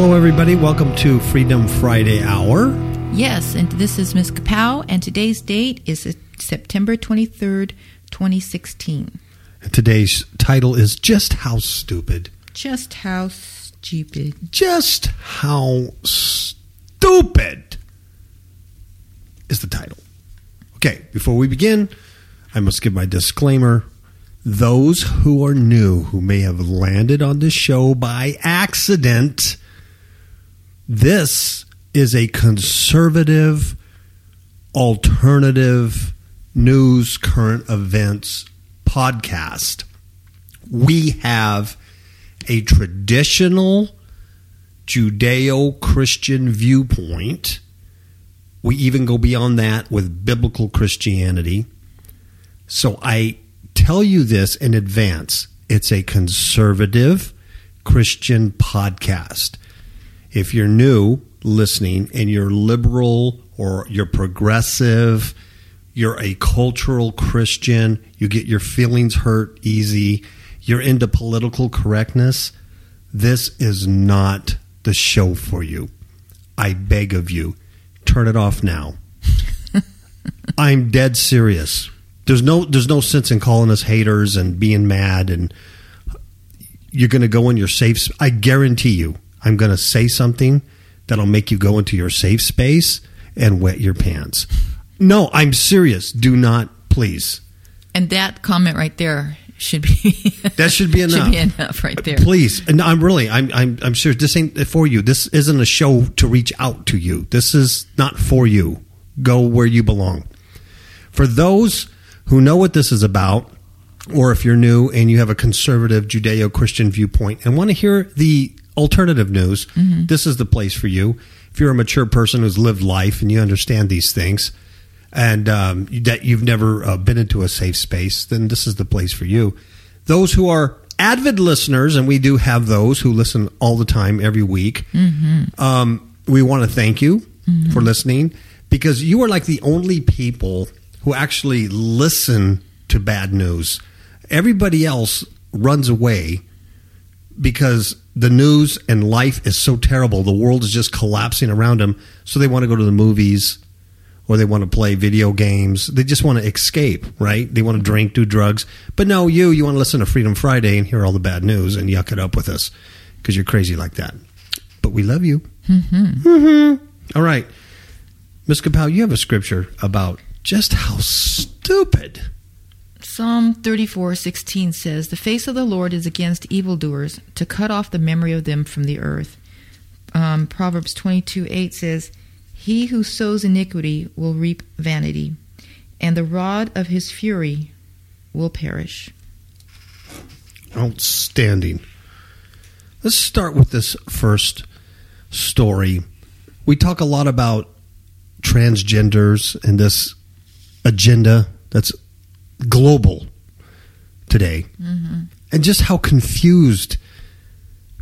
Hello, everybody. Welcome to Freedom Friday Hour. Yes, and this is Ms. Kapow, and today's date is September 23rd, 2016. And today's title is Just How Stupid. Just how stupid. Just how stupid is the title. Okay, before we begin, I must give my disclaimer. Those who are new, who may have landed on this show by accident, this is a conservative, alternative news, current events podcast. We have a traditional Judeo Christian viewpoint. We even go beyond that with biblical Christianity. So I tell you this in advance it's a conservative Christian podcast. If you're new listening and you're liberal or you're progressive, you're a cultural Christian, you get your feelings hurt easy, you're into political correctness, this is not the show for you. I beg of you, turn it off now. I'm dead serious. There's no there's no sense in calling us haters and being mad and you're going to go in your safe I guarantee you I'm going to say something that'll make you go into your safe space and wet your pants. No, I'm serious. Do not, please. And that comment right there should be that should be enough. should be enough right there. Please, and I'm really, I'm, I'm, I'm serious. This ain't for you. This isn't a show to reach out to you. This is not for you. Go where you belong. For those who know what this is about, or if you're new and you have a conservative Judeo-Christian viewpoint and want to hear the alternative news, mm-hmm. this is the place for you. If you're a mature person who's lived life and you understand these things, and um, that you've never uh, been into a safe space, then this is the place for you. Those who are avid listeners, and we do have those who listen all the time, every week, mm-hmm. um, we want to thank you mm-hmm. for listening because you are like the only people who actually listen to bad news. Everybody else runs away because the news and life is so terrible. The world is just collapsing around them. So they want to go to the movies or they want to play video games. They just want to escape, right? They want to drink, do drugs. But no, you, you want to listen to Freedom Friday and hear all the bad news and yuck it up with us because you're crazy like that. But we love you. Mm-hmm. Mm-hmm. All right. Ms. Kapow, you have a scripture about just how stupid Psalm 34:16 says, "The face of the Lord is against evildoers, to cut off the memory of them from the earth." Um, Proverbs 22:8 says, "He who sows iniquity will reap vanity, and the rod of his fury will perish." Outstanding. Let's start with this first story. We talk a lot about transgenders and this agenda that's global today, mm-hmm. and just how confused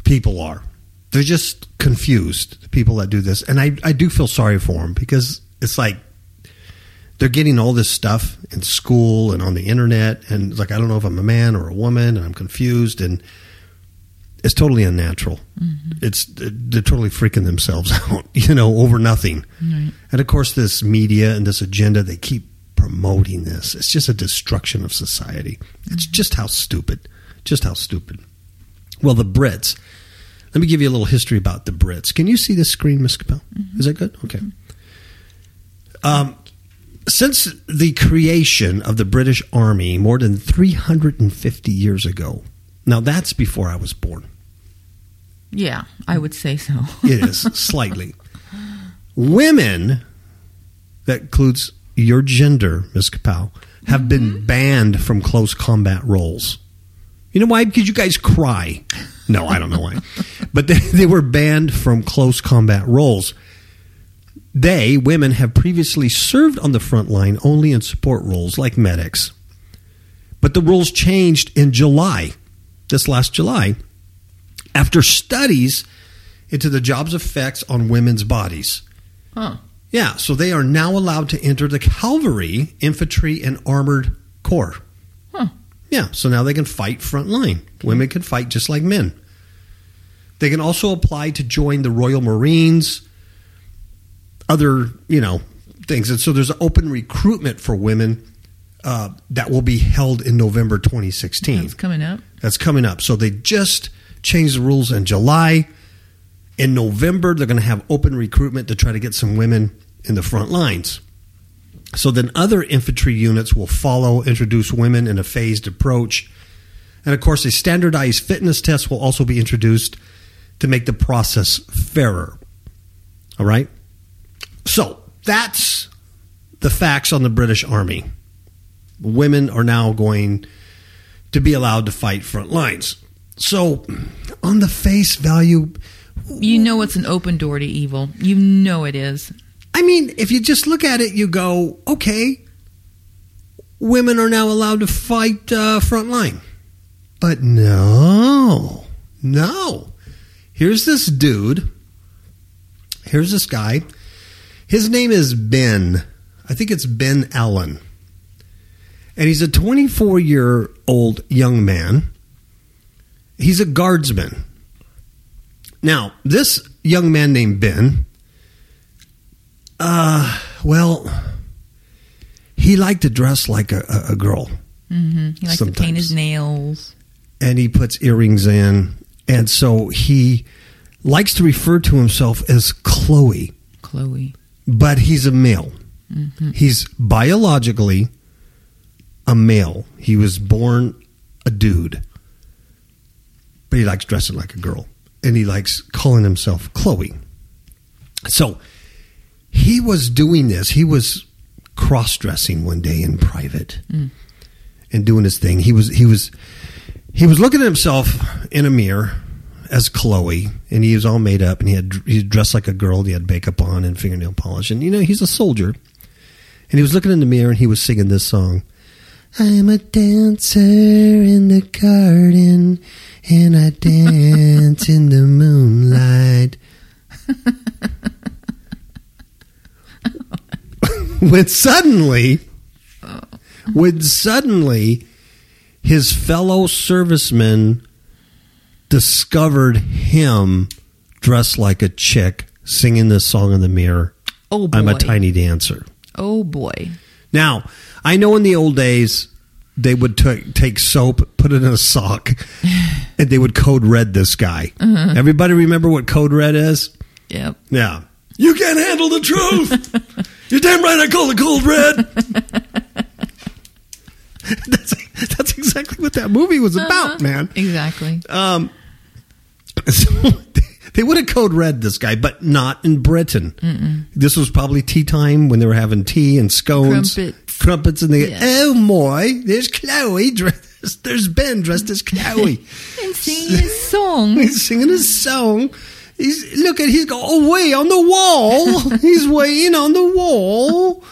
people are. They're just confused, the people that do this. And I, I do feel sorry for them because it's like they're getting all this stuff in school and on the internet. And it's like, I don't know if I'm a man or a woman, and I'm confused. And it's totally unnatural. Mm-hmm. It's they're totally freaking themselves out, you know, over nothing. Right. And of course, this media and this agenda they keep promoting this. It's just a destruction of society. It's mm-hmm. just how stupid. Just how stupid. Well, the Brits. Let me give you a little history about the Brits. Can you see the screen, Miss Kapow? Mm-hmm. Is that good? Okay. Um, since the creation of the British Army more than 350 years ago, now that's before I was born. Yeah, I would say so. it is, slightly. Women, that includes your gender, Ms. Kapow, have mm-hmm. been banned from close combat roles. You know why? Because you guys cry. No, I don't know why. but they, they were banned from close combat roles. They, women, have previously served on the front line only in support roles like medics. But the rules changed in July, this last July, after studies into the job's effects on women's bodies. Huh. Yeah, so they are now allowed to enter the cavalry, infantry, and armored corps. Huh. Yeah, so now they can fight front line. Women can fight just like men. They can also apply to join the Royal Marines, other, you know, things. And so there's an open recruitment for women uh, that will be held in November 2016. It's coming up. That's coming up. So they just changed the rules in July. In November, they're going to have open recruitment to try to get some women in the front lines. So then other infantry units will follow, introduce women in a phased approach. And of course, a standardized fitness test will also be introduced to make the process fairer. All right? So that's the facts on the British Army. Women are now going to be allowed to fight front lines. So, on the face value, You know it's an open door to evil. You know it is. I mean, if you just look at it, you go, okay, women are now allowed to fight uh, front line. But no, no. Here's this dude. Here's this guy. His name is Ben. I think it's Ben Allen. And he's a 24 year old young man. He's a guardsman. Now, this young man named Ben, uh, well, he liked to dress like a, a, a girl. hmm He likes to paint his nails. and he puts earrings in. And so he likes to refer to himself as Chloe, Chloe. but he's a male. He's biologically a male. He was born a dude, but he likes dressing like a girl. And he likes calling himself Chloe. So he was doing this. He was cross dressing one day in private and doing his thing. He was he was he was looking at himself in a mirror as Chloe, and he was all made up, and he had he dressed like a girl. and He had makeup on and fingernail polish, and you know he's a soldier. And he was looking in the mirror, and he was singing this song. I'm a dancer in the garden, and I dance in the moonlight. when suddenly, oh. when suddenly, his fellow servicemen discovered him dressed like a chick singing this song in the mirror. Oh boy. I'm a tiny dancer. Oh boy. Now, I know in the old days they would t- take soap, put it in a sock, and they would code red this guy. Uh-huh. Everybody remember what code red is? Yep. Yeah. You can't handle the truth. You're damn right I call it code red. that's, that's exactly what that movie was about, man. Exactly. Um, so they would have code red this guy, but not in Britain. This was probably tea time when they were having tea and scones, Crumpets. crumpets, and they oh my, there's Chloe dressed, there's Ben dressed as Chloe. And singing his song. He's singing his song. He's look at he's go away on the wall. he's way in on the wall.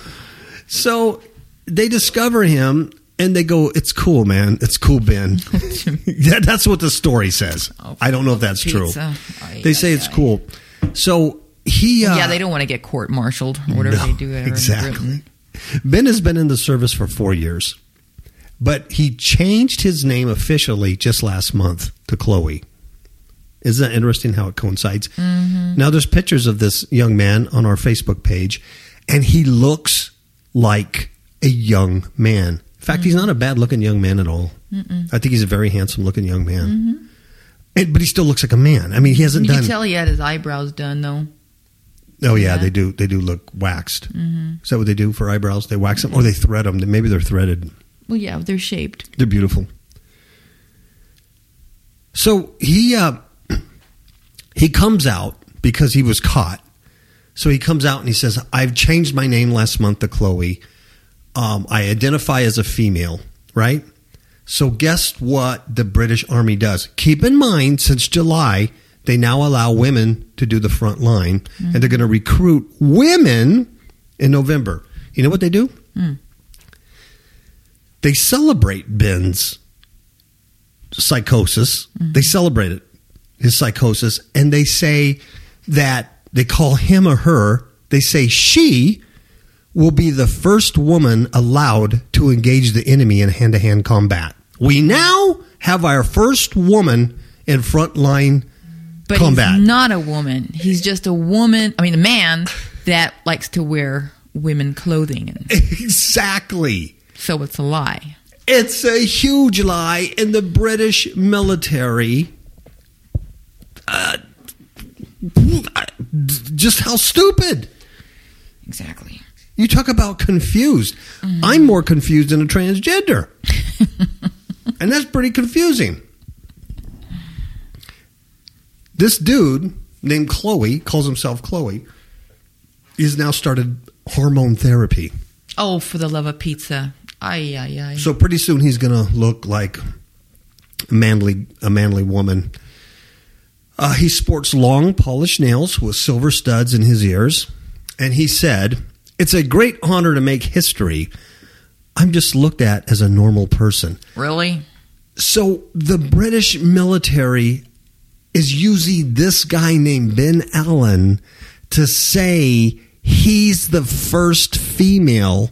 So they discover him and they go, "It's cool, man. It's cool, Ben." that, that's what the story says. I don't know if that's true. Pizza. Ay, They say ay, it's ay. cool. So he, uh, yeah, they don't want to get court martialed or whatever no, they do exactly. Ben has been in the service for four years, but he changed his name officially just last month to Chloe. Isn't that interesting how it coincides? Mm-hmm. Now, there's pictures of this young man on our Facebook page, and he looks like a young man. In fact, he's not a bad looking young man at all. I think he's a very handsome looking young man. And, but he still looks like a man. I mean, he hasn't You done. can tell he had his eyebrows done though. Oh yeah, Yeah. they do. They do look waxed. Is that what they do for eyebrows? They wax them, or they thread them. Maybe they're threaded. Well, yeah, they're shaped. They're beautiful. So he uh, he comes out because he was caught. So he comes out and he says, "I've changed my name last month to Chloe. Um, I identify as a female, right?" So guess what the British Army does? Keep in mind, since July, they now allow women to do the front line, and they're going to recruit women in November. You know what they do? Mm. They celebrate Ben's psychosis. They celebrate it, his psychosis, and they say that they call him or her. They say she will be the first woman allowed to engage the enemy in hand to hand combat. We now have our first woman in frontline but combat. he's not a woman. He's just a woman. I mean, a man that likes to wear women clothing, exactly. so it's a lie. It's a huge lie in the British military. Uh, just how stupid. Exactly. You talk about confused. I'm more confused than a transgender. and that's pretty confusing. This dude named Chloe, calls himself Chloe, is now started hormone therapy. Oh, for the love of pizza! Ay ay ay. So pretty soon he's going to look like a manly, a manly woman. Uh, he sports long, polished nails with silver studs in his ears, and he said, "It's a great honor to make history. I'm just looked at as a normal person." Really? So the British military is using this guy named Ben Allen to say he's the first female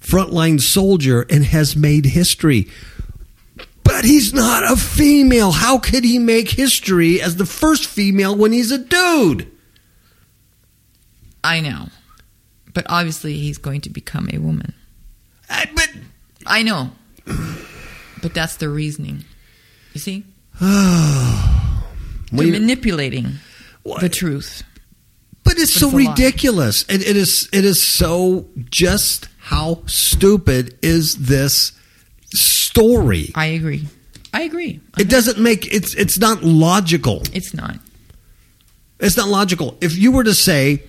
frontline soldier and has made history. But he's not a female. How could he make history as the first female when he's a dude? I know, but obviously he's going to become a woman. I, but I know, but that's the reasoning. You see, they're manipulating What? the truth. But it's But so it's ridiculous. It, it is. It is so. Just how stupid is this story? I agree. I agree. It doesn't make. It's. It's not logical. It's not. It's not logical. If you were to say,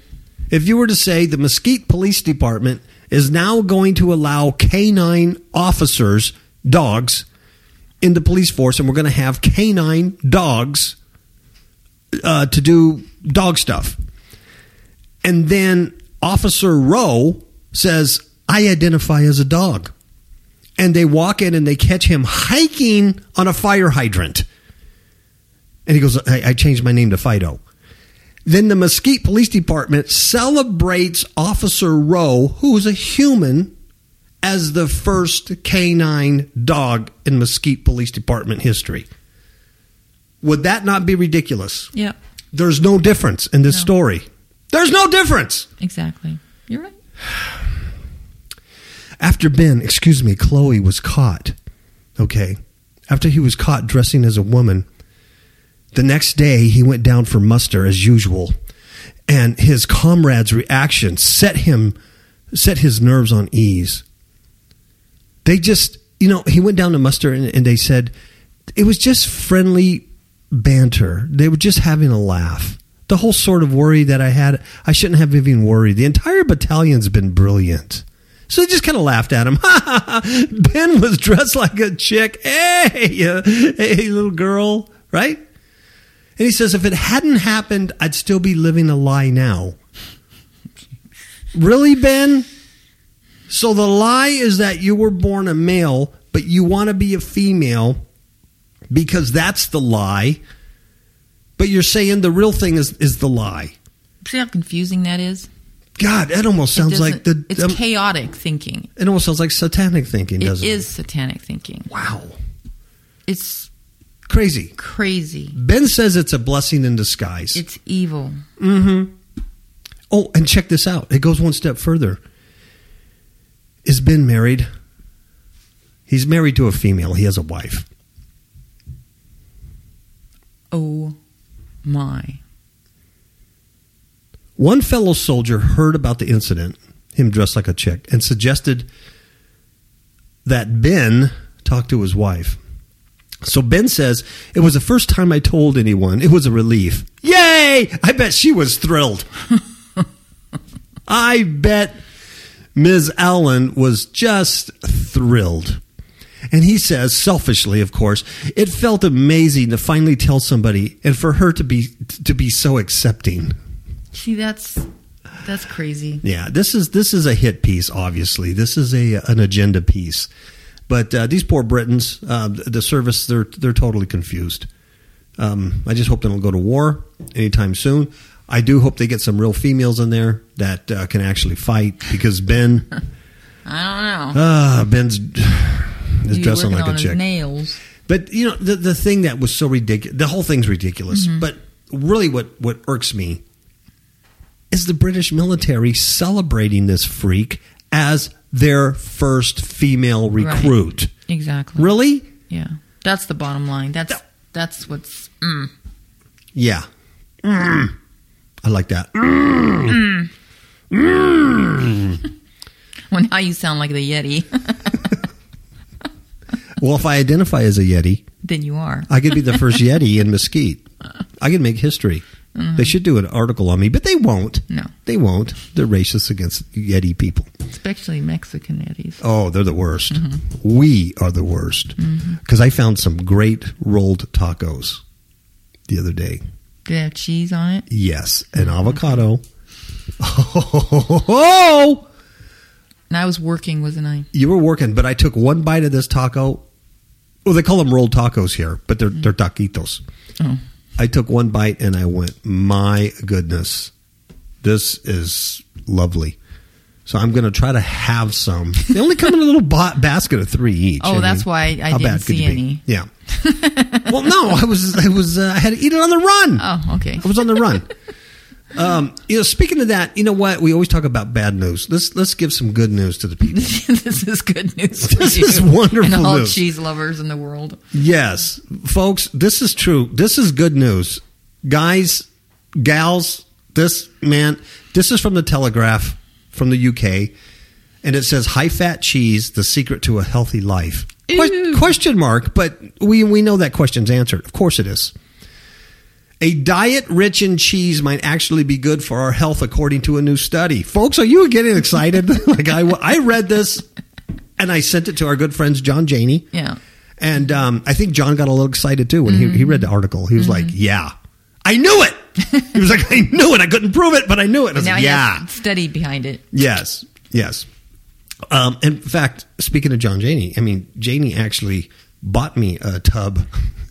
if you were to say the Mesquite Police Department is now going to allow canine officers, dogs, in the police force, and we're going to have canine dogs uh, to do dog stuff, and then Officer Rowe says, "I identify as a dog," and they walk in and they catch him hiking on a fire hydrant. And he goes, I, I changed my name to Fido. Then the Mesquite Police Department celebrates Officer Rowe, who is a human, as the first canine dog in Mesquite Police Department history. Would that not be ridiculous? Yeah, There's no difference in this No. story. There's no difference. exactly. You're right. After Ben, excuse me, Chloe was caught, okay, after he was caught dressing as a woman, the next day he went down for muster as usual, and his comrades' reaction set him, set his nerves on ease. They just, you know, he went down to muster and, and they said it was just friendly banter. They were just having a laugh. The whole sort of worry that I had, I shouldn't have even worried. The entire battalion's been brilliant. So they just kind of laughed at him. ben was dressed like a chick. Hey, uh, hey, little girl, right? And he says, if it hadn't happened, I'd still be living a lie now. really, Ben? So the lie is that you were born a male, but you want to be a female because that's the lie. But you're saying the real thing is, is the lie. See how confusing that is? God, that almost sounds like the. It's um, chaotic thinking. it almost sounds like satanic thinking, It doesn't is satanic thinking. Wow. It's Crazy. crazy. Ben says it's a blessing in disguise. It's evil. Mm-hmm. Oh, and check this out. It goes one step further. Is Ben married? He's married to a female. He has a wife. Oh my. One fellow soldier heard about the incident, him dressed like a chick, and suggested that Ben talk to his wife. So Ben says, It was the first time I told anyone. It was a relief. Yay! I bet she was thrilled. I bet Ms. Allen was just thrilled. And he says, selfishly, of course, it felt amazing to finally tell somebody and for her to be to be so accepting. See, that's that's crazy. Yeah, this is this is a hit piece. Obviously, this is a an agenda piece. But uh, these poor Britons, uh, the service, they're they're totally confused. Um, I just hope they don't go to war anytime soon. I do hope they get some real females in there that uh, can actually fight because Ben, I don't know. ah, Ben's is dressing like a chick. nails. But you know, the the thing that was so ridiculous, the whole thing's ridiculous. Mm-hmm. But really, what what irks me is the British military celebrating this freak as their first female Right. recruit. Exactly. Really? Yeah. That's the bottom line. That's that's what's. Mm. Yeah. Mm. I like that. Well, now you sound like the Yeti. Well, if I identify as a Yeti, then you are. I could be the first Yeti in Mesquite. I could make history. They should do an article on me, but they won't. No. They won't. They're racist against Yeti people. Especially Mexican Yetis. Oh, they're the worst. Mm-hmm. We are the worst. Mm-hmm. Because I found some great rolled tacos the other day. Do they have cheese on it? Yes, and mm-hmm. avocado. Oh, And I was working, wasn't I? you were working, but I took one bite of this taco. Well, they call them rolled tacos here, but they're mm. they're taquitos. Oh. I took one bite and I went, my goodness, this is lovely. So I'm going to try to have some. They only come in a little ba- basket of three each. Oh, that's why I didn't see any. Yeah. well, no, I was, I was, uh, I had to eat it on the run. Oh, okay. I was on the run. Um, you know, speaking of that, you know what? We always talk about bad news. Let's let's give some good news to the people. this is good news. This you is wonderful and all news. cheese lovers in the world. Yes, folks, this is true. This is good news. Guys, gals, this man, this is from the Telegraph from the UK, and it says high fat cheese, the secret to a healthy life. Que- question mark, but we we know that question's answered. Of course it is. A diet rich in cheese might actually be good for our health, according to a new study. Folks, are you getting excited? like I, I read this, and I sent it to our good friends John Janey. Yeah. And um, I think John got a little excited too when he, he read the article. He was like, "Yeah, I knew it." he was like, "I knew it. I couldn't prove it, but I knew it." I was now like, "Yeah, study behind it. yes, yes." Um, in fact, speaking of John Janey, I mean, Janey actually bought me a tub.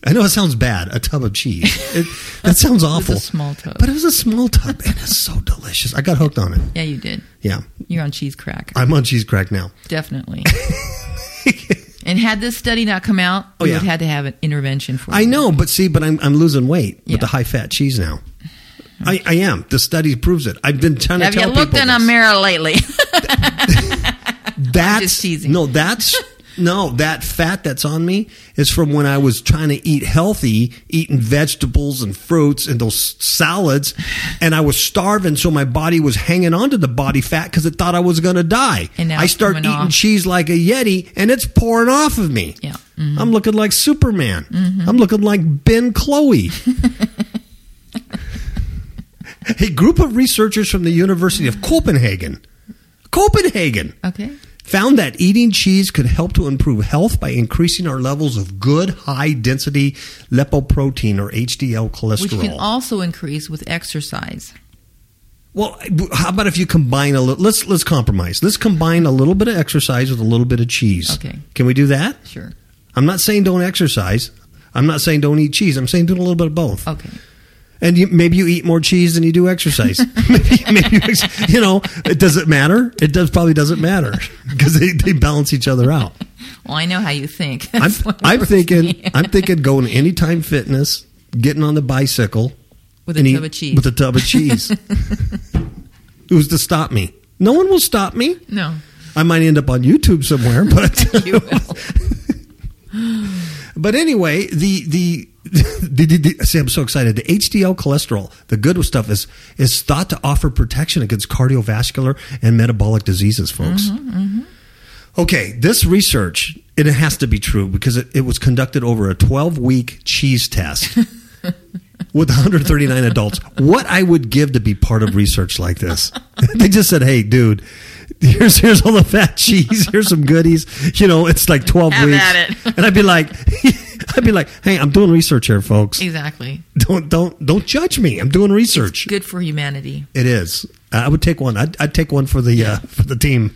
I know it sounds bad, a tub of cheese. It, that sounds awful. small tub. but it was a small tub, and it's so delicious. I got hooked on it. Yeah, you did. Yeah, You're on cheese crack. I'm on cheese crack now. Definitely. and had this study not come out, Oh, we yeah. would have had to have an intervention for it. I you. know, but see, but I'm I'm losing weight Yeah. with the high fat cheese now. I, I am. The study proves it. I've been trying to Have you tell looked people in a this. mirror lately? That's just teasing. no. That's no. That fat that's on me is from when I was trying to eat healthy, eating vegetables and fruits and those salads, and I was starving, so my body was hanging on to the body fat because it thought I was going to die. And now I start eating off. cheese like a yeti, and it's pouring off of me. Yeah. Mm-hmm. I'm looking like Superman. I'm looking like Ben Chloe. A group of researchers from the University of Copenhagen, Copenhagen, okay. Found that eating cheese could help to improve health by increasing our levels of good high density lipoprotein or HDL Which cholesterol. can also increase with exercise. well, how about if you combine a little? Let's let's compromise. Let's combine a little bit of exercise with a little bit of cheese. Okay. Can we do that? Sure. I'm not saying don't exercise. I'm not saying don't eat cheese. I'm saying do a little bit of both. Okay. And you, maybe you eat more cheese than you do exercise. maybe, maybe you, ex- you know, it does it matter? It does probably doesn't matter because they, they balance each other out. Well, I know how you think. I'm, I'm thinking. I'm thinking going Anytime Fitness, getting on the bicycle with a tub eat- of cheese. with a tub of cheese. Who's to stop me? No one will stop me. no. I might end up on YouTube somewhere, but You will. But anyway, the the, the, the, the see, I'm so excited. The HDL cholesterol, the good stuff, is is thought to offer protection against cardiovascular and metabolic diseases, folks. Mm-hmm, mm-hmm. Okay, this research it has to be true because it, it was conducted over a 12 week cheese test with 139 adults. What I would give to be part of research like this? they just said, "Hey, dude." Here's here's all the fat cheese. Here's some goodies. You know, it's like twelve Have weeks, at it. and I'd be like, I'd be like, hey, I'm doing research here, folks. Exactly. Don't don't don't judge me. I'm doing research. Good for humanity. It is. I would take one. I'd, I'd take one for the uh, for the team.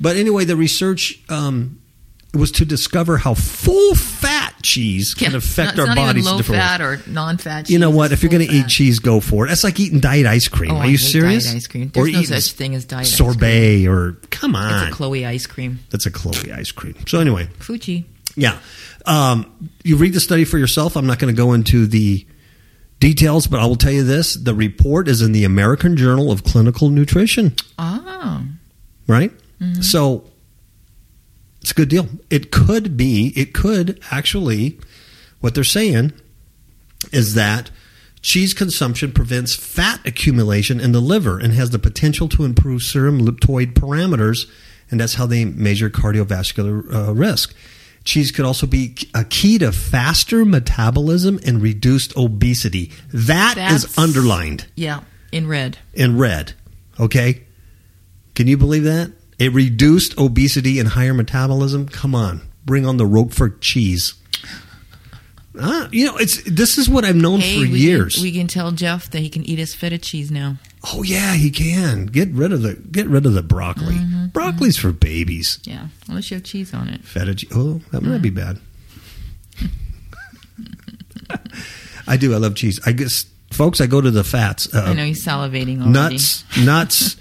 but anyway, the research um, was to discover how full fat cheese can Yeah, affect it's our not bodies even low different fat ways. or non-fat. You know what? If you're going to eat cheese, go for it. That's like eating diet ice cream. Oh, Are you serious? diet ice cream. There's no such thing as diet ice sorbet or come on. It's a Chloe ice cream. That's a Chloe ice cream. So anyway, Fuji. Yeah. Um, you read the study for yourself. I'm not going to go into the details, but I will tell you this the report is in the American Journal of Clinical Nutrition, Ah, right? So it's a good deal. It could be, it could actually, what they're saying is that cheese consumption prevents fat accumulation in the liver and has the potential to improve serum lipid parameters, and that's how they measure cardiovascular uh, risk. Cheese could also be a key to faster metabolism and reduced obesity. That is That's- underlined yeah, in red. in red. Okay? Can you believe that? It reduced obesity and higher metabolism. Come on, bring on the Roquefort cheese. Ah, you know, it's this is what I've known Hey, for we years. Can, we can tell Jeff that he can eat his feta cheese now. oh yeah, he can get rid of the get rid of the broccoli. Mm-hmm, Broccoli's for babies. Yeah, unless you have cheese on it. Feta cheese. Oh, that might be bad. I do. I love cheese. I guess, folks. I go to the fats. Uh, I know he's salivating already. nuts, nuts,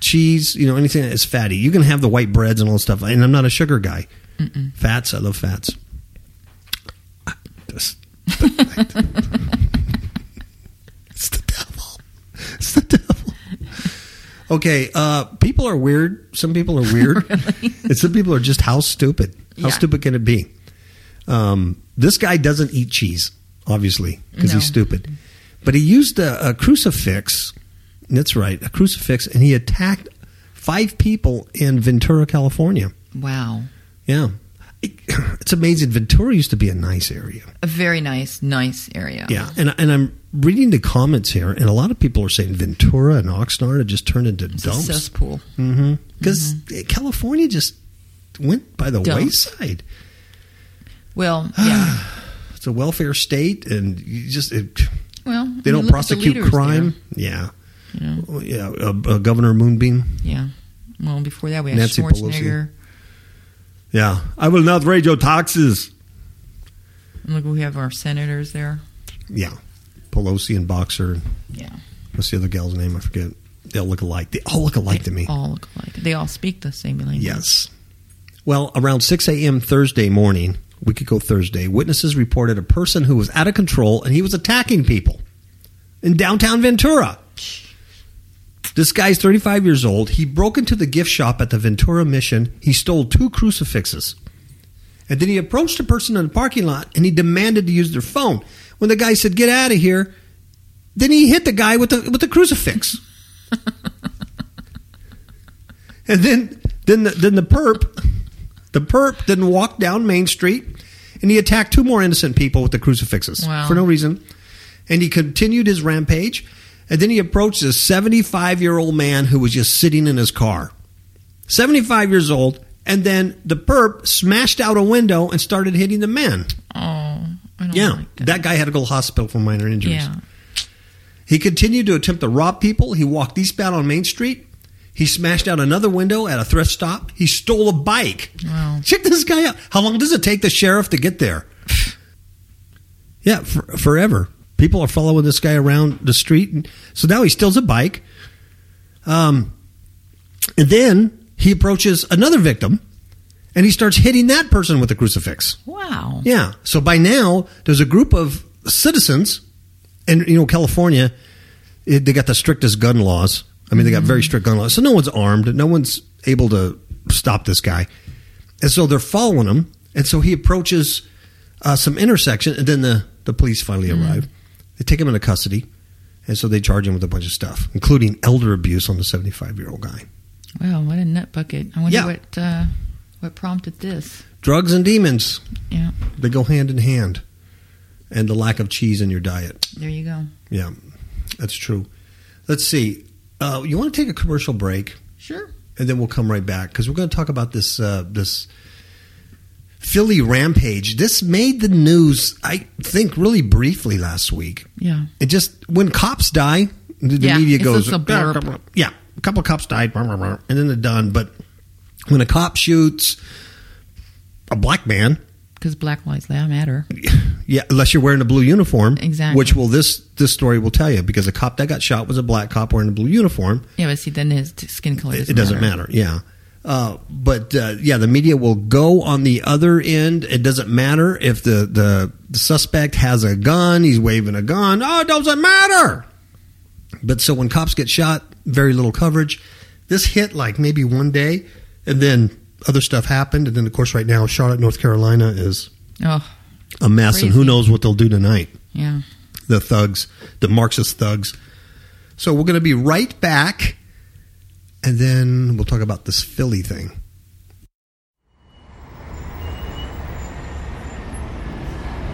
cheese, you know, anything that is fatty. You can have the white breads and all this stuff. And I'm not a sugar guy. Fats, I love fats. It's the devil. It's the devil. Okay, uh, people are weird. Some people are weird. And some people are just how stupid. How Yeah. stupid can it be? Um, this guy doesn't eat cheese, obviously, because No. he's stupid. But he used a, a crucifix. That's right, a crucifix, and he attacked five people in Ventura, California. Wow, Yeah, It- it's amazing. Ventura used to be a nice area. a very nice, nice area. Yeah, and and I'm reading the comments here, and a lot of people are saying Ventura and Oxnard have just turned into it's a dumps cesspool. Mm-hmm. Mm-hmm. because eh, California just went by the Dumps. wayside. Well, yeah. It's a welfare state, and you just it, Well, they don't at the prosecute crime. Yeah, there, you know? Yeah. Uh, Governor Moonbeam. Yeah. Well, before that we had Nancy Schwarzenegger. Yeah, I will not raise your taxes. And look, we have our senators there. Yeah, Pelosi and Boxer. Yeah. What's the other gal's name? I forget. They all look alike. They all look alike to me. All look alike. They all speak the same language. Yes. Well, around 6 a.m. Thursday morning, we could go Thursday, witnesses reported a person who was out of control and he was attacking people in downtown Ventura. This guy's 35 years old. He broke into the gift shop at the Ventura Mission. He stole two crucifixes. And then he approached a person in the parking lot and he demanded to use their phone. When the guy said, Get out of here, then he hit the guy with the, with the crucifix. And then then the, then the perp the perp then walked down Main Street and he attacked two more innocent people with the crucifixes Wow. for no reason. And he continued his rampage. And then he approached a 75 year old man who was just sitting in his car. 75 years old. And then the perp smashed out a window and started hitting the man. Oh, I don't Yeah. like that. that guy had to go to the hospital for minor injuries. Yeah. He continued to attempt to rob people. He walked eastbound on Main Street. He smashed out another window at a thrift stop. He stole a bike. Wow. Check this guy out. How long does it take the sheriff to get there? yeah, for, forever. People are following this guy around the street. And, so now he steals a bike. Um, and then he approaches another victim and he starts hitting that person with a crucifix. Wow. Yeah. So by now, there's a group of citizens, and you know, California, it, they got the strictest gun laws. I mean, they got very strict gun laws. So no one's armed. No one's able to stop this guy. And so they're following him. And so he approaches uh, some intersection, and then the, the police finally arrive. They take him into custody. And so they charge him with a bunch of stuff, including elder abuse on the 75 year old guy. Wow, what a nut bucket. I wonder Yeah. what uh, what prompted this. Drugs and demons, Yeah, they go hand in hand. And the lack of cheese in your diet. there you go. Yeah, that's true. Let's see. Uh, you want to take a commercial break, Sure. and then we'll come right back because we're going to talk about this uh, this Philly rampage. This made the news, I think, really briefly last week. Yeah. It just when cops die, the, the Yeah, media goes, a ah, blurb. yeah, a couple of cops died, and then they're done. But when a cop shoots a black man, Because Black Lives Matter. yeah, unless you're wearing a blue uniform, Exactly. Which will this this story will tell you because the cop that got shot was a black cop wearing a blue uniform. Yeah, but see, then his skin color doesn't, it doesn't matter. Yeah. Uh, but uh, yeah, the media will go on the other end. It doesn't matter if the, the, the suspect has a gun, he's waving a gun. Oh, it doesn't matter. But so when cops get shot, very little coverage. This hit like maybe one day, and then other stuff happened. And then, of course, right now, Charlotte, North Carolina is Oh, a mess, and who knows what they'll do tonight. yeah. The thugs, the Marxist thugs. So we're going to be right back, and then we'll talk about this Philly thing.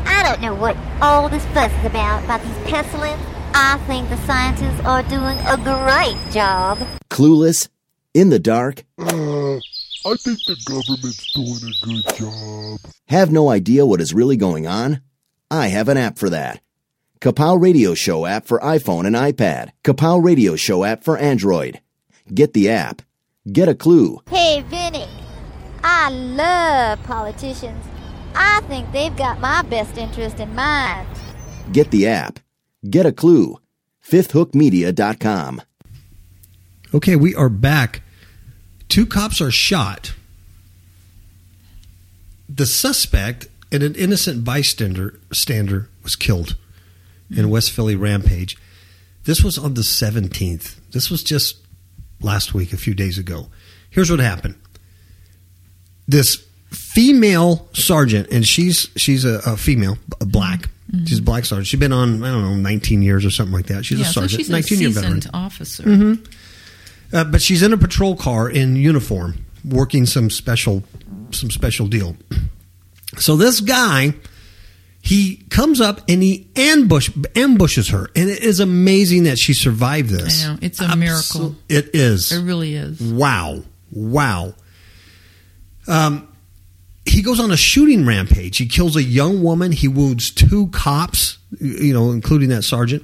I don't know what all this fuss is about, about these pestilence. I think the scientists are doing a great job. Clueless? In the dark? Uh, I think the government's doing a good job. Have no idea what is really going on? I have an app for that. Kapow Radio Show app for iPhone and iPad. Kapow Radio Show app for Android. Get the app. Get a clue. Hey, Vinny, I love politicians. I think they've got my best interest in mind. Get the app. Get a clue. FifthHookMedia.com. Okay, we are back. Two cops are shot. The suspect and an innocent bystander stander was killed in West Philly rampage. This was on the 17th. This was just last week, a few days ago. Here's what happened. This female sergeant, and she's she's a, a female, a black. She's a black sergeant. She's been on I don't know 19 years or something like that. She's yeah, a sergeant, so she's a 19 year veteran. officer. Uh, but she's in a patrol car in uniform, working some special, some special deal. So this guy, he comes up and he ambush ambushes her, and it is amazing that she survived this. I know. It's a miracle. It is. It really is. Wow, wow. Um, he goes on a shooting rampage. He kills a young woman. He wounds two cops, you know, including that sergeant,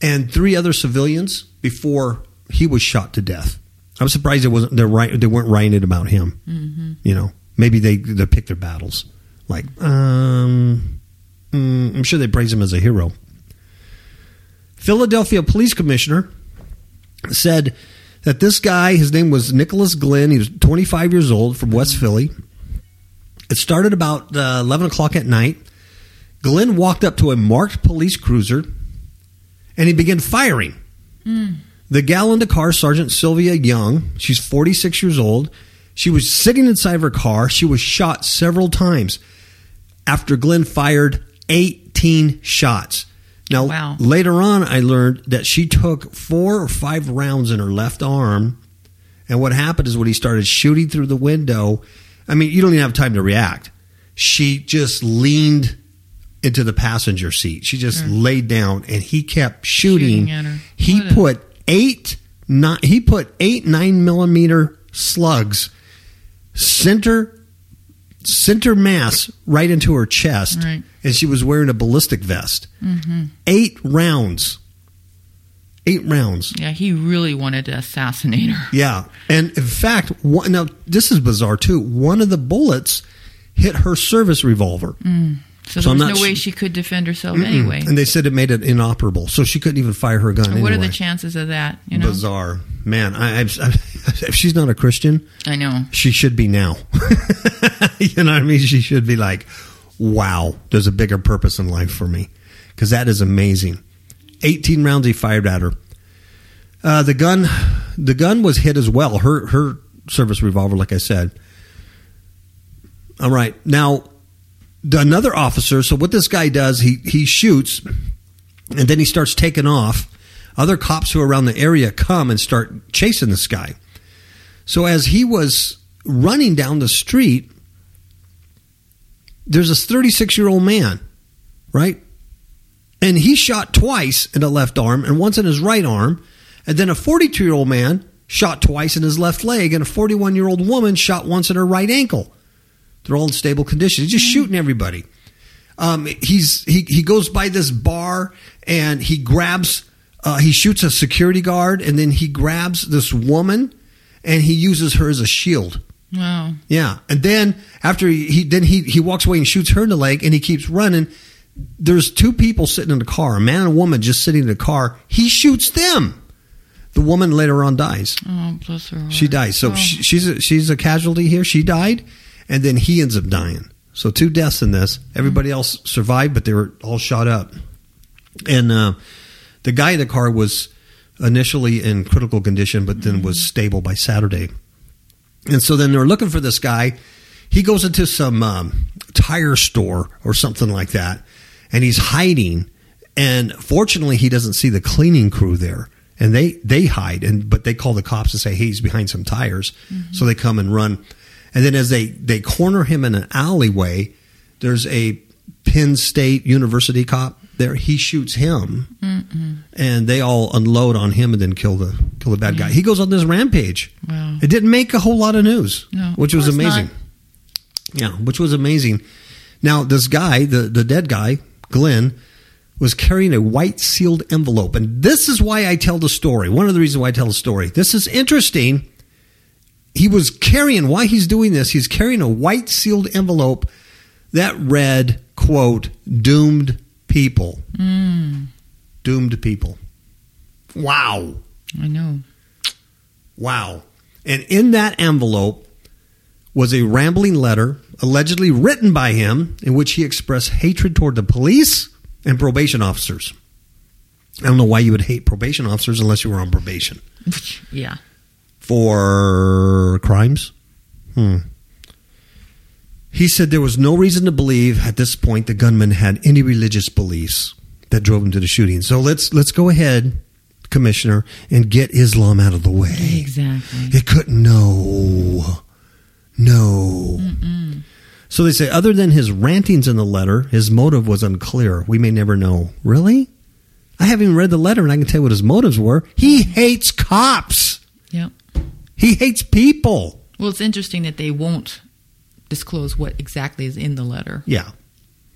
and three other civilians before he was shot to death. I'm surprised it wasn't. They're right. They weren't writing it about him. Mm-hmm. You know, maybe they they pick their battles. Like, um, mm, I'm sure they praise him as a hero. Philadelphia Police Commissioner said that this guy, his name was Nicholas Glenn. He was 25 years old from West Philly. It started about uh, 11 o'clock at night. Glenn walked up to a marked police cruiser and he began firing. The gal in the car, Sergeant Sylvia Young, she's 46 years old. She was sitting inside of her car. She was shot several times after Glenn fired 18 shots. Now, Wow. later on, I learned that she took four or five rounds in her left arm. And what happened is when he started shooting through the window, I mean, you don't even have time to react. She just leaned into the passenger seat. She just hmm. laid down and he kept shooting. Shooting. He What put eight nine, he put eight nine millimeter slugs center center mass right into her chest Right. and she was wearing a ballistic vest Mm-hmm. eight rounds eight rounds Yeah, he really wanted to assassinate her. yeah and in fact one, now this is bizarre too one of the bullets hit her service revolver So, So I'm there was no way she could defend herself anyway. and they said it made it inoperable so she couldn't even fire her gun what are the chances of that? You know, bizarre man I, I, if she's not a christian I know. she should be now. you know what I mean? She should be like, wow, there's a bigger purpose in life for me. Because that is amazing. 18 rounds he fired at her. Uh, the gun, the gun was hit as well. Her her service revolver, like I said. All right, now the, another officer. So what this guy does, he he shoots, and then he starts taking off. Other cops who are around the area come and start chasing this guy. So as he was running down the street, there's this 36 year old man, right? And he shot twice in the left arm and once in his right arm. And then a 42 year old man shot twice in his left leg, and a 41 year old woman shot once in her right ankle. They're all in stable condition. He's just shooting everybody. Um, he's he he goes by this bar and he grabs uh, he shoots a security guard and then he grabs this woman and he uses her as a shield. Wow. Yeah, and then after he, he then he he walks away and shoots her in the leg and he keeps running. There's two people sitting in the car, a man and a woman just sitting in the car. He shoots them. The woman later on dies. Oh, bless her. Heart. She dies. So Oh. she, she's a, she's a casualty here. She died, and then he ends up dying. So two deaths in this. Everybody else survived, but they were all shot up. And uh, the guy in the car was initially in critical condition, but then was stable by Saturday. And so then they're looking for this guy. He goes into some um, tire store or something like that, and he's hiding. And fortunately, he doesn't see the cleaning crew there, and they they hide. And but they call the cops and say, "Hey, he's behind some tires." So they come and run. And then as they they corner him in an alleyway, there's a Penn State University cop there. He shoots him, and they all unload on him and then kill the kill the bad guy. He goes on this rampage. Wow. It didn't make a whole lot of news, No, which was amazing. not. Yeah, which was amazing. Now this guy, the the dead guy, Glenn, was carrying a white sealed envelope, and this is why I tell the story. One of the reasons why I tell the story. This is interesting. He was carrying. Why he's doing this? He's carrying a white sealed envelope that read, "quote Doomed people." Doomed people. Wow. I know. Wow. And in that envelope was a rambling letter allegedly written by him in which he expressed hatred toward the police and probation officers. I don't know why you would hate probation officers unless you were on probation. yeah. For crimes? Hmm. He said there was no reason to believe at this point the gunman had any religious beliefs that drove him to the shooting. So let's let's go ahead, Commissioner, and get Islam out of the way. Exactly. It couldn't. No. No. So they say, other than his rantings in the letter, his motive was unclear. We may never know. Really? I haven't even read the letter and I can tell you what his motives were. He hates cops. Yep. He hates people. Well, it's interesting that they won't disclose what exactly is in the letter, Yeah.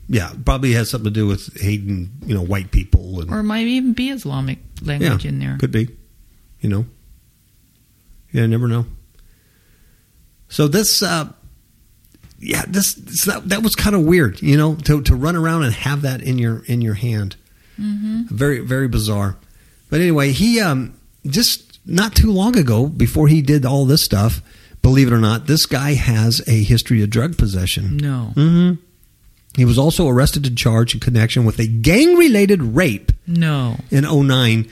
Yeah. Probably has something to do with hating, you know, white people and or it might even be Islamic language yeah, in there. Could be. You know. Yeah, never know. So this uh yeah, this, this that, that was kind of weird, you know, to to run around and have that in your in your hand. Mm-hmm. Very very bizarre. But anyway, he um just not too long ago before he did all this stuff, believe it or not, this guy has a history of drug possession. No. Mhm. He was also arrested and charged in connection with a gang related rape No. in 09,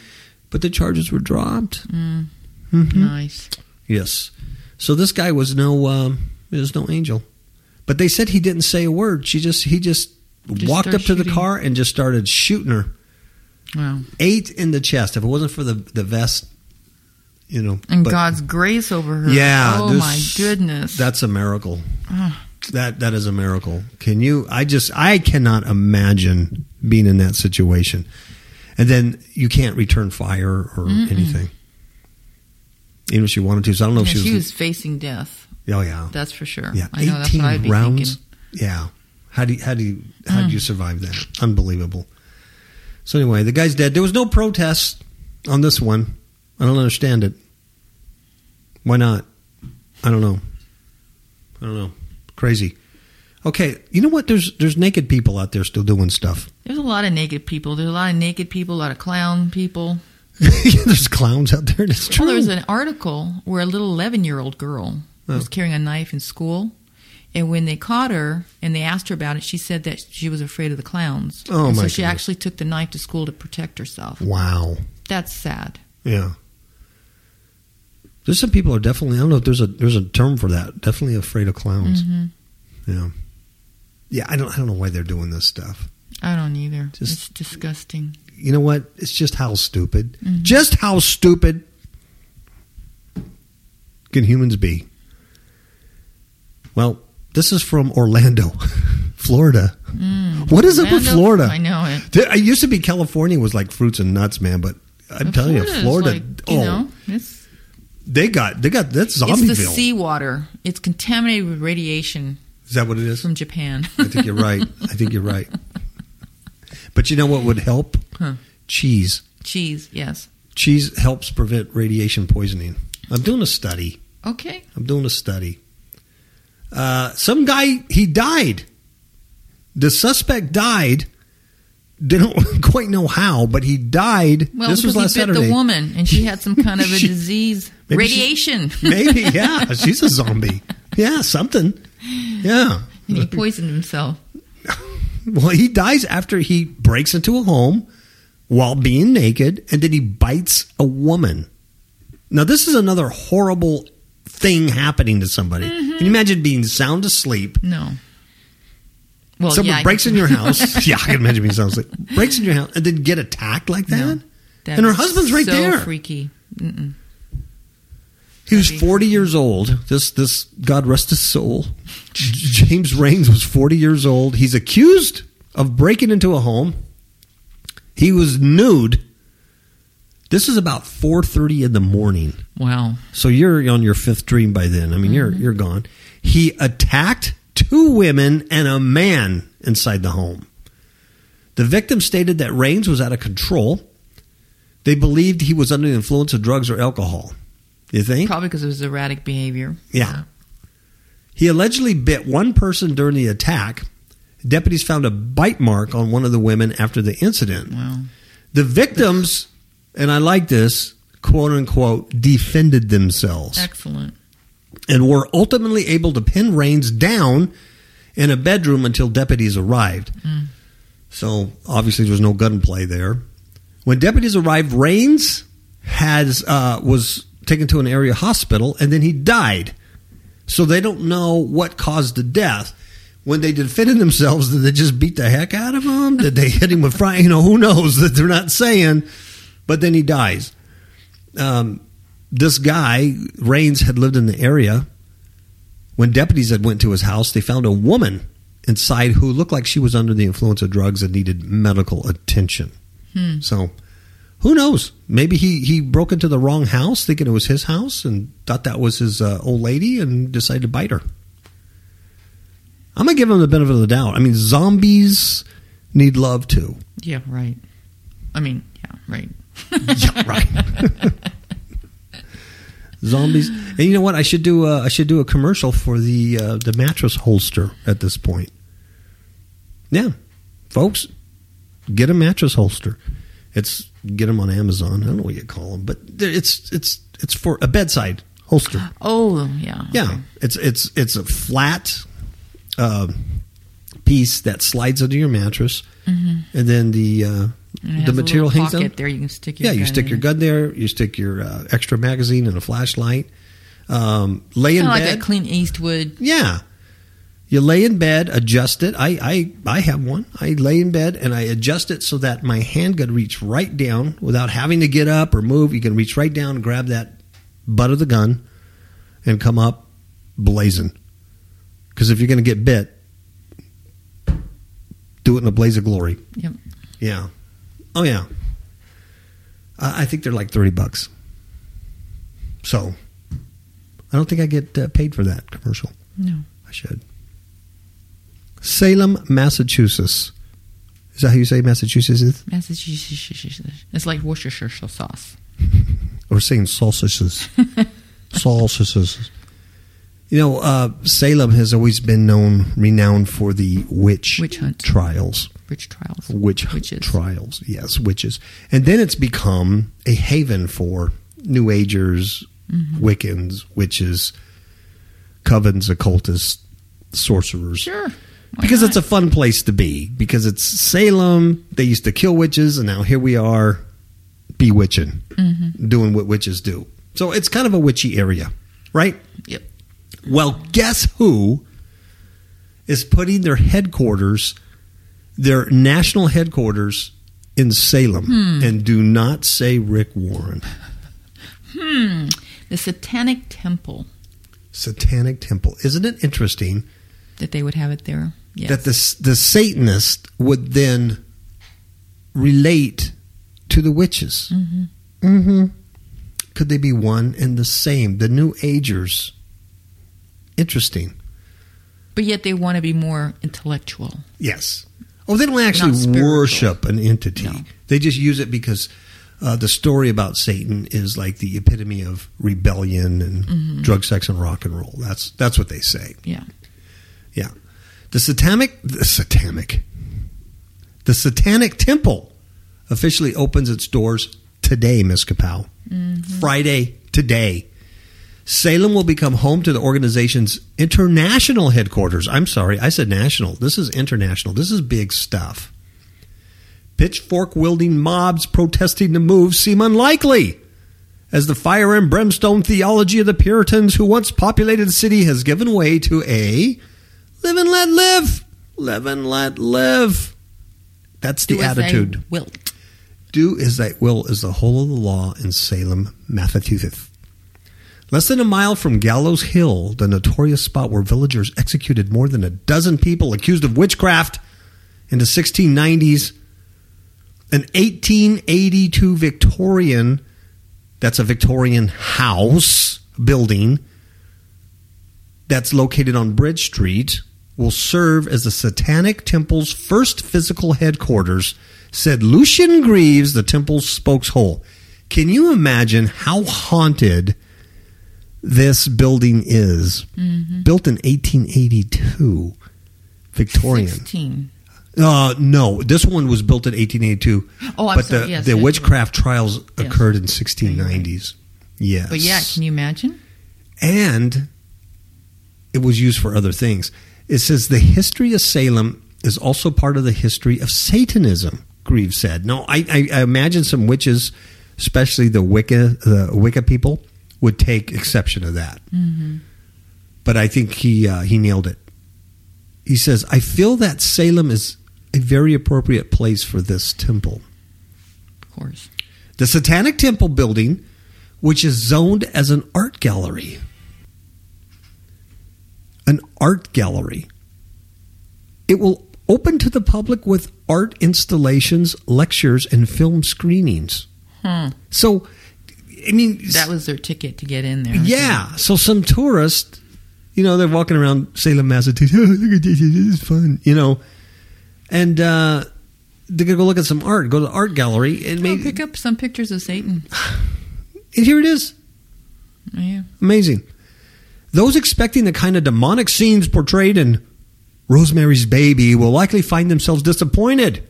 but the charges were dropped. Mm. Mm-hmm. Nice. Yes. So this guy was no um, was no angel. But they said he didn't say a word. She just he just, Just walked up to the car and just started shooting her. Wow. Eight in the chest. If it wasn't for the the vest, you know. And but God's grace over her. Yeah, Oh my goodness. That's a miracle. Ah. That that is a miracle. Can you I just I cannot imagine being in that situation. And then you can't return fire or anything. Even if she wanted to. So I don't know if Yeah, she was, was facing death. Oh yeah. That's for sure. Yeah, I know that's eighteen rounds. thinking. Yeah, how do you, how do you how Mm. do you survive that? Unbelievable. So anyway, the guy's dead. There was no protest on this one. I don't understand it. Why not? I don't know. I don't know. Crazy. Okay, you know what? There's there's naked people out there still doing stuff. There's a lot of naked people. There's a lot of naked people, a lot of clown people. yeah, there's clowns out there. That's true. Well, there was an article where a little 11 year old girl Oh. was carrying a knife in school. And when they caught her and they asked her about it, she said that she was afraid of the clowns. Oh, and my So she goodness. actually took the knife to school to protect herself. wow. That's sad. Yeah. There's some people are definitely. I don't know if there's a there's a term for that. Definitely afraid of clowns. Mm-hmm. Yeah. Yeah. I don't. I don't know why they're doing this stuff. I don't either. Just- it's disgusting. You know what? It's just how stupid. Mm-hmm. Just how stupid can humans be? Well, this is from Orlando, Florida. What is up with Mm. Florida? I know it. There, it used to be California was like fruits and nuts, man. But I'm But telling you, Florida. like, you oh, know, it's, they got they got that's it's Zombieville. the seawater. It's contaminated with radiation Is that what it is? from Japan. I think you're right. I think you're right. But you know what would help? Huh. Cheese. Cheese, yes. Cheese helps prevent radiation poisoning. I'm doing a study. Okay. I'm doing a study. Uh, some guy he died. The suspect died don't quite know how, but he died. Well, this was last he bit Saturday. the woman, and she had some kind of a She- disease, maybe she- radiation, Maybe, yeah, she's a zombie. Yeah, something. Yeah. and he poisoned himself. Well, he dies after he breaks into a home while being naked, and then he bites a woman. Now, this is another horrible thing happening to somebody. Mm-hmm. Can you imagine being sound asleep? No. Well, Someone yeah, breaks in your house. yeah, I can imagine being sound asleep. Breaks in your house and then get attacked like that. No. And her husband's right so there. Freaky. Mm-mm. He was 40 years old. This, this, God rest his soul. James Raines was 40 years old. He's accused of breaking into a home. He was nude. This is about 4:30 in the morning. Wow. So you're on your fifth dream by then. I mean, you're you're gone. He attacked two women and a man inside the home. The victim stated that Raines was out of control. They believed he was under the influence of drugs or alcohol. You think? Probably because of his erratic behavior. Yeah. He allegedly bit one person during the attack. Deputies found a bite mark on one of the women after the incident. Wow. The victims, and I like this, quote unquote, defended themselves Excellent. And were ultimately able to pin Raines down in a bedroom until deputies arrived. So obviously there was no gunplay there. When deputies arrived, Raines has uh, was taken to an area hospital and then he died. So they don't know what caused the death. When they defended themselves, did they just beat the heck out of him? Did they hit him with frying? You know, who knows that they're not saying. But then he dies. Um, this guy Raines had lived in the area. When deputies had went to his house, they found a woman inside who looked like she was under the influence of drugs and needed medical attention. Hmm. So, who knows? Maybe he he broke into the wrong house, thinking it was his house, and thought that was his uh, old lady, and decided to bite her. I'm gonna give him the benefit of the doubt. I mean, zombies need love too. Yeah, right. I mean, yeah, right. yeah, right. Zombies, and you know what? I should do. A, I should do a commercial for the uh, the mattress holster at this point. Yeah, folks, get a mattress holster. It's get them on Amazon. I don't know what you call them, but it's it's it's for a bedside holster. Oh, yeah. Yeah, okay. it's it's it's a flat uh, piece that slides under your mattress, and then the uh, the material hangs down. there. You can stick your Yeah, you stick in your gun there. You stick your uh, extra magazine and a flashlight. Um, lay in bed. like a Clint Eastwood. yeah, you lay in bed, adjust it. I, I I have one. I lay in bed and I adjust it so that my hand could reach right down without having to get up or move. You can reach right down and grab that butt of the gun and come up blazing. Because if you're going to get bit, do it in a blaze of glory. Yep. Yeah. Oh yeah. I I think they're like thirty bucks. So, I don't think I get uh, paid for that commercial. No. I should. Salem, Massachusetts. Is that how you say Massachusetts is? Massachusetts. It's like Worcestershire sauce. Or saying sausages. sausages. You know, uh, Salem has always been known, renowned for the witch, Witch hunt. trials. Witch trials. witch Witches. trials. Yes, witches. And then it's become a haven for New Agers, Mm-hmm. Wiccans, witches, covens, occultists, sorcerers. Sure. Why Because not? it's a fun place to be. Because it's Salem. They used to kill witches, and now here we are bewitching, Mm-hmm. doing what witches do. So it's kind of a witchy area, right? Yep. Well, guess who is putting their headquarters, their national headquarters in Salem? Hmm. And do not say Rick Warren. Hmm. The Satanic Temple Satanic Temple. Isn't it interesting that they would have it there. Yes. that the, the Satanist would then relate to the witches? hmm Mm-hmm. Could they be one and the same? The New Agers. Interesting. But yet they want to be more intellectual. Yes. Oh, they don't actually worship an entity. No. They just use it because uh, the story about Satan is like the epitome of rebellion and Mm-hmm. drug, sex, and rock and roll. That's that's what they say. Yeah. Yeah. The satanic, the satanic, The Satanic Temple officially opens its doors today, Miss Kapow. Friday today. Salem will become home to the organization's international headquarters. I'm sorry, I said national. This is international. This is big stuff. Pitchfork wielding mobs protesting the move seem unlikely, as the fire and brimstone theology of the Puritans who once populated the city has given way to a live and let live. Live and let live. That's the Do as attitude. Will. Do as thy will is the whole of the law in Salem, Massachusetts. Less than a mile from Gallows Hill, the notorious spot where villagers executed more than a dozen people accused of witchcraft in the 1690s, an 1882 Victorian, that's a Victorian house building that's located on Bridge Street, will serve as the Satanic Temple's first physical headquarters, said Lucien Greaves, the temple's spokeshole. Can you imagine how haunted this building is? Built in 1882, Victorian. 16. Uh, no, this one was built in 1882. Oh, I'm but sorry, the, yes, the yes, witchcraft trials Yes. occurred in 1690s. Yes. But yeah, can you imagine? and it was used for other things. It says the history of Salem is also part of the history of Satanism. Greaves said. No, I, I, I imagine some witches, especially the Wicca, the Wicca people, would take exception to that. But I think he uh, he nailed it. He says, "I feel that Salem is a very appropriate place for this temple." Of course. The Satanic Temple building, which is zoned as an art gallery. An art gallery. It will open to the public with art installations, lectures, and film screenings. Hmm. So, I mean, That was their ticket to get in there. yeah. So some tourist, you know, they're walking around Salem, Massachusetts. Oh, look at this! This is fun, you know, and uh, they're gonna go look at some art. Go to the art gallery and Oh, maybe pick up some pictures of Satan. and here it is. Yeah. Amazing. Those expecting the kind of demonic scenes portrayed in Rosemary's Baby will likely find themselves disappointed.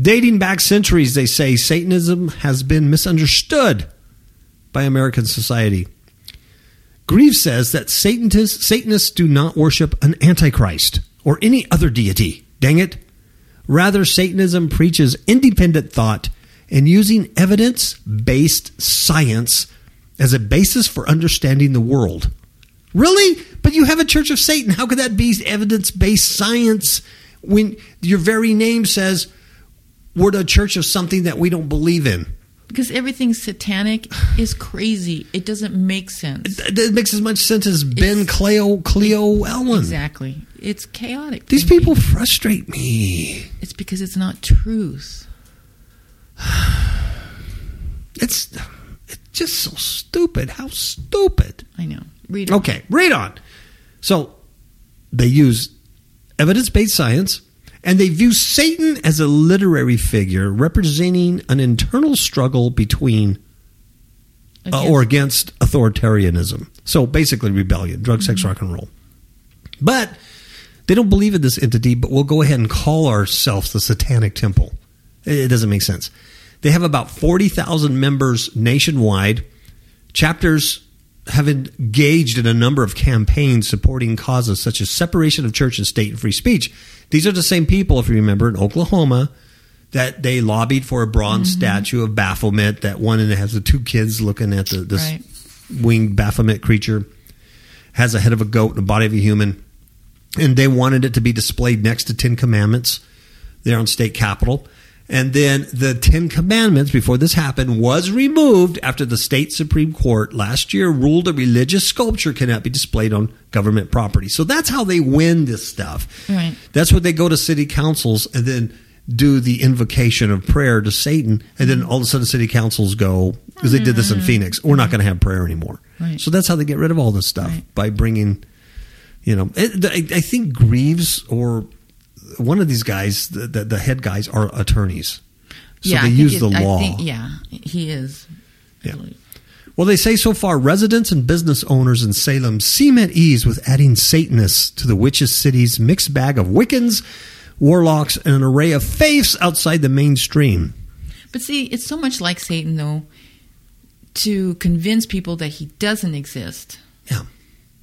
Dating back centuries, they say Satanism has been misunderstood by American society. Greaves says that Satanists, Satanists do not worship an antichrist or any other deity. Dang it. Rather, Satanism preaches independent thought and using evidence based science as a basis for understanding the world. Really? But you have a Church of Satan. How could that be evidence based science when your very name says we're the church of something that we don't believe in? Because everything satanic is crazy. It doesn't make sense. It, That makes as much sense as Ben It's- Cleo Cleo Ellen. Exactly. It's chaotic. These thinking. people frustrate me. It's because it's not truth. It's it's just so stupid. How stupid. I know. Read it. Okay, read on. So they use evidence based science and they view Satan as a literary figure representing an internal struggle between uh, or against authoritarianism. So basically, rebellion, drug, sex, rock and roll. But they don't believe in this entity, but we'll go ahead and call ourselves the Satanic Temple. It it doesn't make sense. They have about 40,000 members nationwide. Chapters have engaged in a number of campaigns supporting causes such as separation of church and state and free speech. These are the same people, if you remember, in Oklahoma that they lobbied for a bronze mm-hmm. statue of Baphomet. That one and it has the two kids looking at the, this Right. winged Baphomet creature, has a head of a goat and a body of a human, and they wanted it to be displayed next to Ten Commandments there on state capitol. And then the Ten Commandments, before this happened, was removed after the state Supreme Court last year ruled a religious sculpture cannot be displayed on government property. So that's how they win this stuff. Right. That's what they go to city councils and then do the invocation of prayer to Satan. And then all of a sudden, city councils go, because they did this in Phoenix, we're not going to have prayer anymore. Right. So that's how they get rid of all this stuff Right. by bringing, you know, it, I, I think Greaves or one of these guys, the, the, the head guys, are attorneys. So yeah, they use the I law. think- yeah, he is. Yeah. Well, they say so far residents and business owners in Salem seem at ease with adding Satanists to the witches' city's mixed bag of Wiccans, warlocks, and an array of faiths outside the mainstream. But see, it's so much like Satan, though, to convince people that he doesn't exist. Yeah.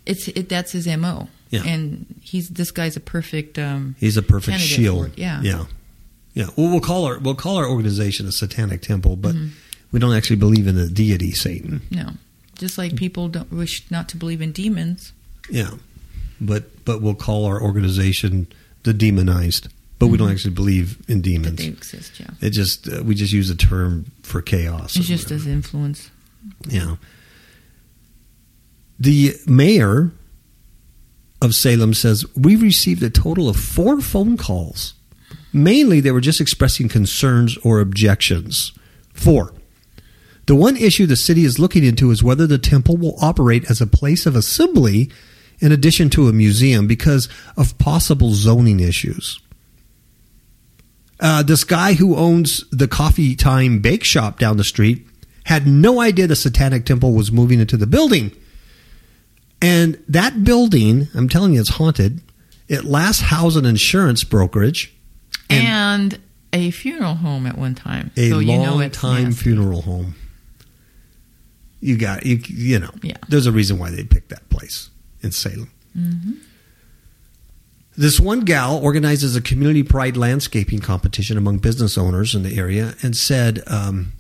It's it, that's his mo. Yeah. And he's this guy's a perfect. Um, He's a perfect shield. yeah. Yeah. Yeah. Well, we'll call our we'll call our organization a satanic temple, but Mm-hmm. we don't actually believe in the deity Satan. no, just like people don't wish not to believe in demons. Yeah. But but we'll call our organization the demonized, but we don't actually believe in Mm-hmm. That demons. they exist. Yeah. It just uh, we just use a term for chaos. It's just whatever. as influence. Yeah. The mayor of Salem says we received a total of four phone calls. Mainly, they were just expressing concerns or objections. Four. The one issue the city is looking into is whether the temple will operate as a place of assembly in addition to a museum because of possible zoning issues. Uh, this guy who owns the Coffee Time Bake Shop down the street had no idea the Satanic Temple was moving into the building. And that building, I'm telling you, it's haunted. It last housed an insurance brokerage, And, a funeral home at one time. a so you know long time nasty. funeral home. You got you, you know. Yeah. There's a reason why they picked that place in Salem. Mm-hmm. This one gal organizes a community pride landscaping competition among business owners in the area and said um,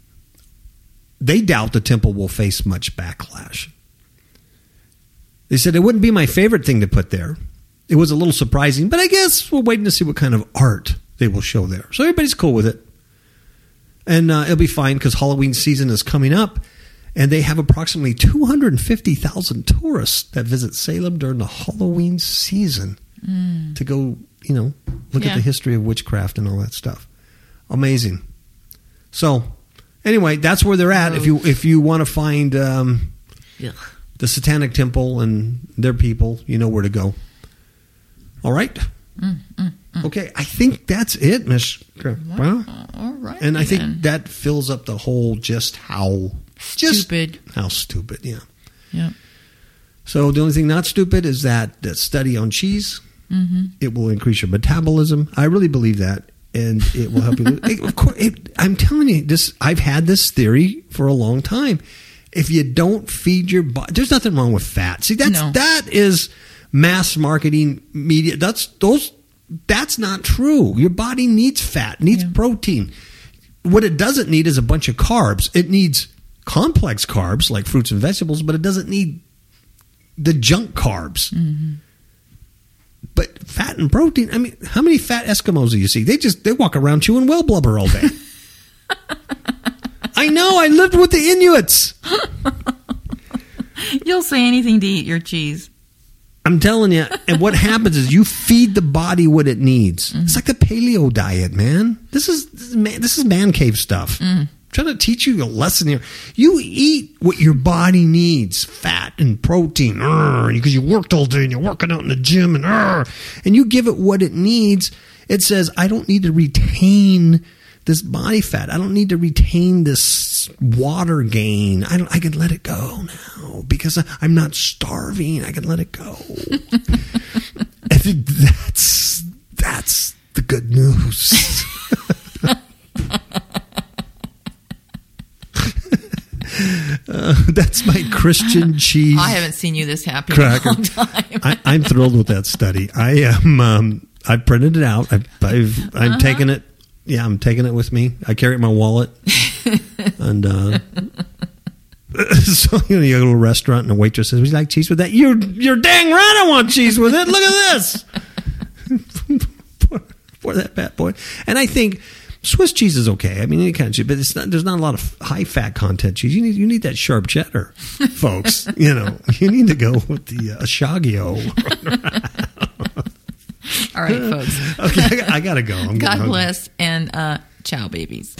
they doubt the temple will face much backlash. They said it wouldn't be my favorite thing to put there. It was a little surprising, but I guess we're waiting to see what kind of art they will show there. So everybody's cool with it. And uh, it'll be fine because Halloween season is coming up, and they have approximately 250,000 tourists that visit Salem during the Halloween season to go, you know, look at the history of witchcraft and all that stuff. Amazing. So, anyway, that's where they're at. If you if you want to find um, Ugh. The Satanic Temple and their people, you know where to go. All right. Mm, mm, mm. Okay, I think that's it, Miss. Well, All right. and I think then. that fills up the whole just how just Stupid. how stupid. Yeah. Yeah. So the only thing not stupid is that that study on cheese. Mm-hmm. It will increase your metabolism. I really believe that, and it will help you. lose- of course, it, I'm telling you this. I've had this theory for a long time. If you don't feed your body, there's nothing wrong with fat. See, that's No. that is mass marketing media. That's those. That's not true. Your body needs fat, needs Yeah. protein. What it doesn't need is a bunch of carbs. It needs complex carbs like fruits and vegetables, but it doesn't need the junk carbs. Mm-hmm. But fat and protein. I mean, how many fat Eskimos do you see? They just they walk around chewing well blubber all day. I know. I lived with the Inuits. You'll say anything to eat your cheese. I'm telling you. And what happens is you feed the body what it needs. Mm-hmm. It's like the paleo diet, man. This is this is man, this is man cave stuff. Mm. trying to teach you a lesson here. You eat what your body needs, fat and protein, because you worked all day and you're working out in the gym, and Urgh, and you give it what it needs. It says, I don't need to retain this body fat. I don't need to retain this water gain. I don't. I can let it go now because I, I'm not starving. I can let it go. I think that's that's the good news. Uh, that's my Christian cheese I haven't seen you this happy cracker. in a long time. I, I'm thrilled with that study. I am. Um, I printed it out. I, I've, I'm taking it. Yeah, I'm taking it with me. I carry it in my wallet. and uh, so you know, you go to a restaurant and the waitress says, "Would you like cheese with that?" You're you're dang right. I want cheese with it. Look at this. for, that bad boy. And I think Swiss cheese is okay. I mean, any kind of cheese, but it's not. There's not a lot of high fat content cheese. You need you need that sharp cheddar, folks. you know, you need to go with the uh. All right, folks. Okay, I, I gotta go. I'm God bless and uh, ciao, babies.